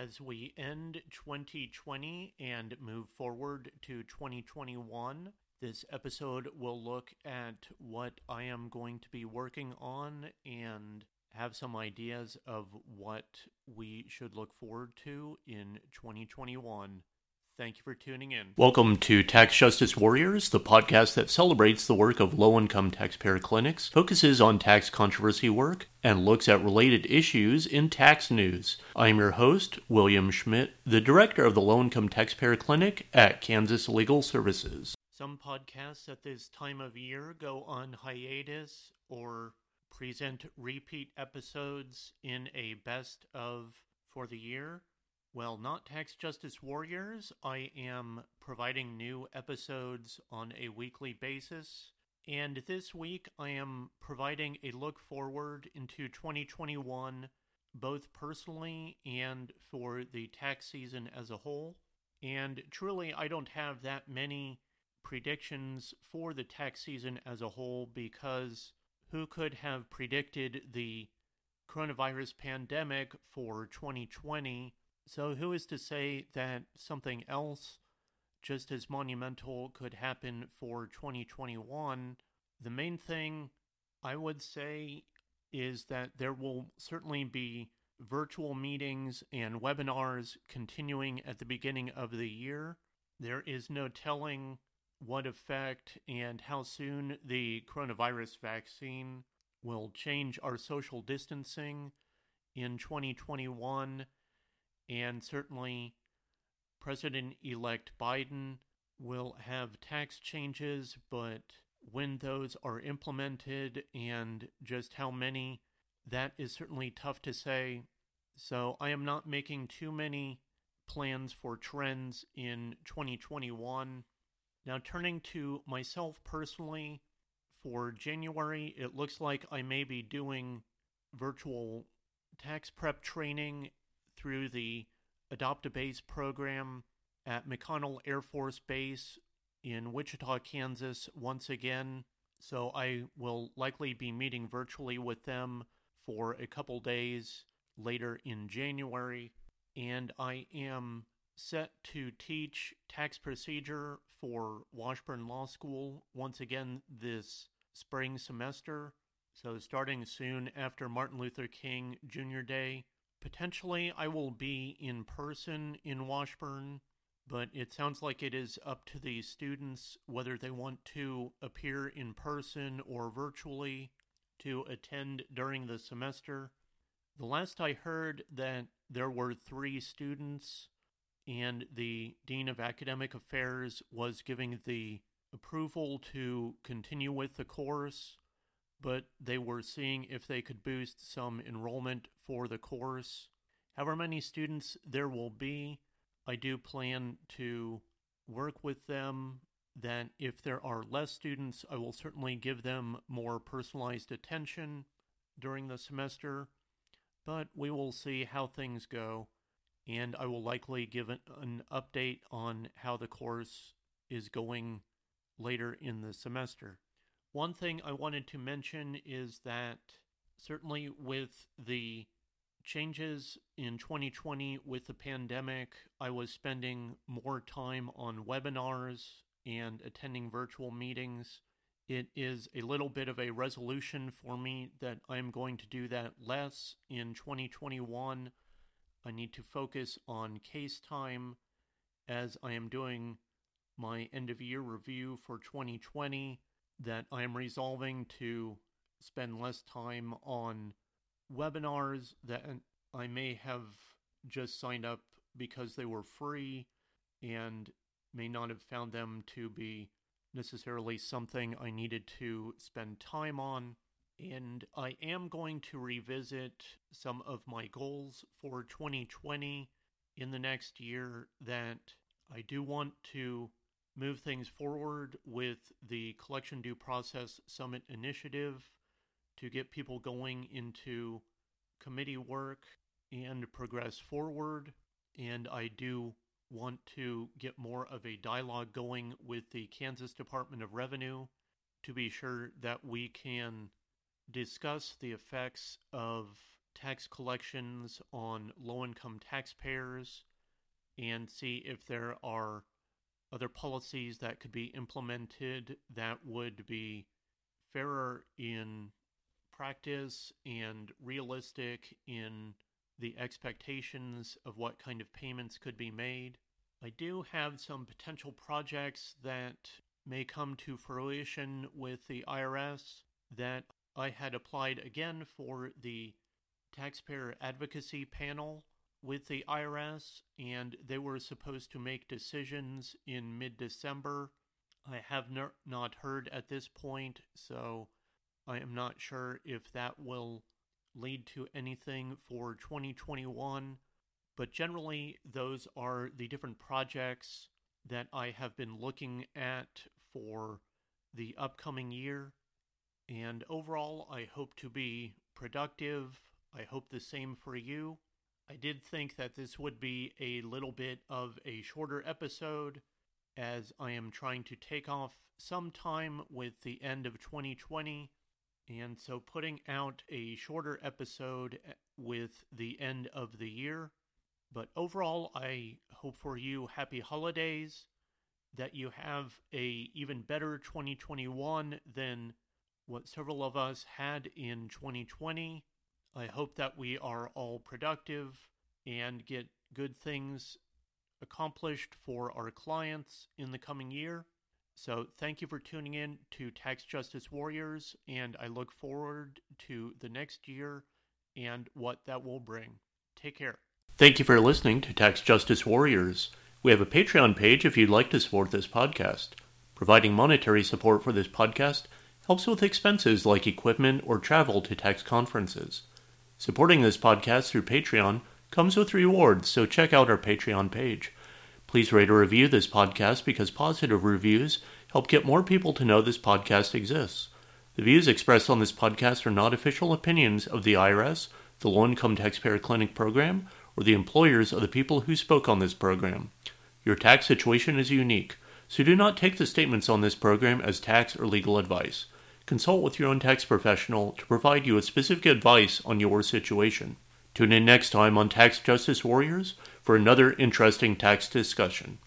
As we end 2020 and move forward to 2021, this episode will look at what I am going to be working on and have some ideas of what we should look forward to in 2021. Thank you for tuning in. Welcome to Tax Justice Warriors, the podcast that celebrates the work of low income taxpayer clinics, focuses on tax controversy work, and looks at related issues in tax news. I'm your host, William Schmidt, the director of the Low Income Taxpayer Clinic at Kansas Legal Services. Some podcasts at this time of year go on hiatus or present repeat episodes in a best of for the year. Well, not Tax Justice Warriors. I am providing new episodes on a weekly basis. And this week, I am providing a look forward into 2021, both personally and for the tax season as a whole. And truly, I don't have that many predictions for the tax season as a whole because who could have predicted the coronavirus pandemic for 2020? So, who is to say that something else just as monumental could happen for 2021? The main thing I would say is that there will certainly be virtual meetings and webinars continuing at the beginning of the year. There is no telling what effect and how soon the coronavirus vaccine will change our social distancing in 2021 and certainly President elect Biden will have tax changes, but when those are implemented and just how many, that is certainly tough to say. So I am not making too many plans for trends in 2021. Now, turning to myself personally, for January, it looks like I may be doing virtual tax prep training through the Adopt a Base program at McConnell Air Force Base in Wichita, Kansas, once again. So I will likely be meeting virtually with them for a couple days later in January. And I am set to teach tax procedure for Washburn Law School once again this spring semester. So, starting soon after Martin Luther King Jr. Day, Potentially, I will be in person in Washburn, but it sounds like it is up to the students whether they want to appear in person or virtually to attend during the semester. The last I heard that there were three students and the Dean of Academic Affairs was giving the approval to continue with the course but they were seeing if they could boost some enrollment for the course. However many students there will be, I do plan to work with them that if there are less students, I will certainly give them more personalized attention during the semester, but we will see how things go, and I will likely give an, an update on how the course is going later in the semester. One thing I wanted to mention is that certainly with the changes in 2020 with the pandemic, I was spending more time on webinars and attending virtual meetings. It is a little bit of a resolution for me that I'm going to do that less in 2021. I need to focus on case time as I am doing my end of year review for 2020 that I'm resolving to spend less time on webinars that I may have just signed up because they were free and may not have found them to be necessarily something I needed to spend time on. And I am going to revisit some of my goals for 2020 in the next year that I do want to move things forward with the Collection Due Process Summit initiative to get people going into committee work and progress forward. And I do want to get more of a dialogue going with the Kansas Department of Revenue to be sure that we can discuss the effects of tax collections on low income taxpayers and see if there are other policies that could be implemented that would be fairer in practice and realistic in the expectations of what kind of payments could be made. I do have some potential projects that may come to fruition with the IRS that I had applied again for the taxpayer advocacy panel with the IRS, and they were supposed to make decisions in mid December. I have not heard at this point, so I am not sure if that will lead to anything for 2021. But generally, those are the different projects that I have been looking at for the upcoming year. And overall, I hope to be productive. I hope the same for you. I did think that this would be a little bit of a shorter episode as I am trying to take off some time with the end of 2020. And so putting out a shorter episode eh, with the end of the year. But overall, I hope for you happy holidays, that you have a even better 2021 than what several of us had in 2020. I hope that we are all productive and get good things accomplished for our clients in the coming year. So, thank you for tuning in to Tax Justice Warriors, and I look forward to the next year and what that will bring. Take care. Thank you for listening to Tax Justice Warriors. We have a Patreon page if you'd like to support this podcast. Providing monetary support for this podcast helps with expenses like equipment or travel to tax conferences. Supporting this podcast through Patreon comes with rewards, so check out our Patreon page. Please rate or review this podcast because positive reviews help get more people to know this podcast exists. The views expressed on this podcast are not official opinions of the IRS, the Low Income Taxpayer Clinic program, or the employers of the people who spoke on this program. Your tax situation is unique, so do not take the statements on this program as tax or legal advice. Consult with your own tax professional to provide you with specific advice on your situation. Tune in next time on Tax Justice Warriors for another interesting tax discussion.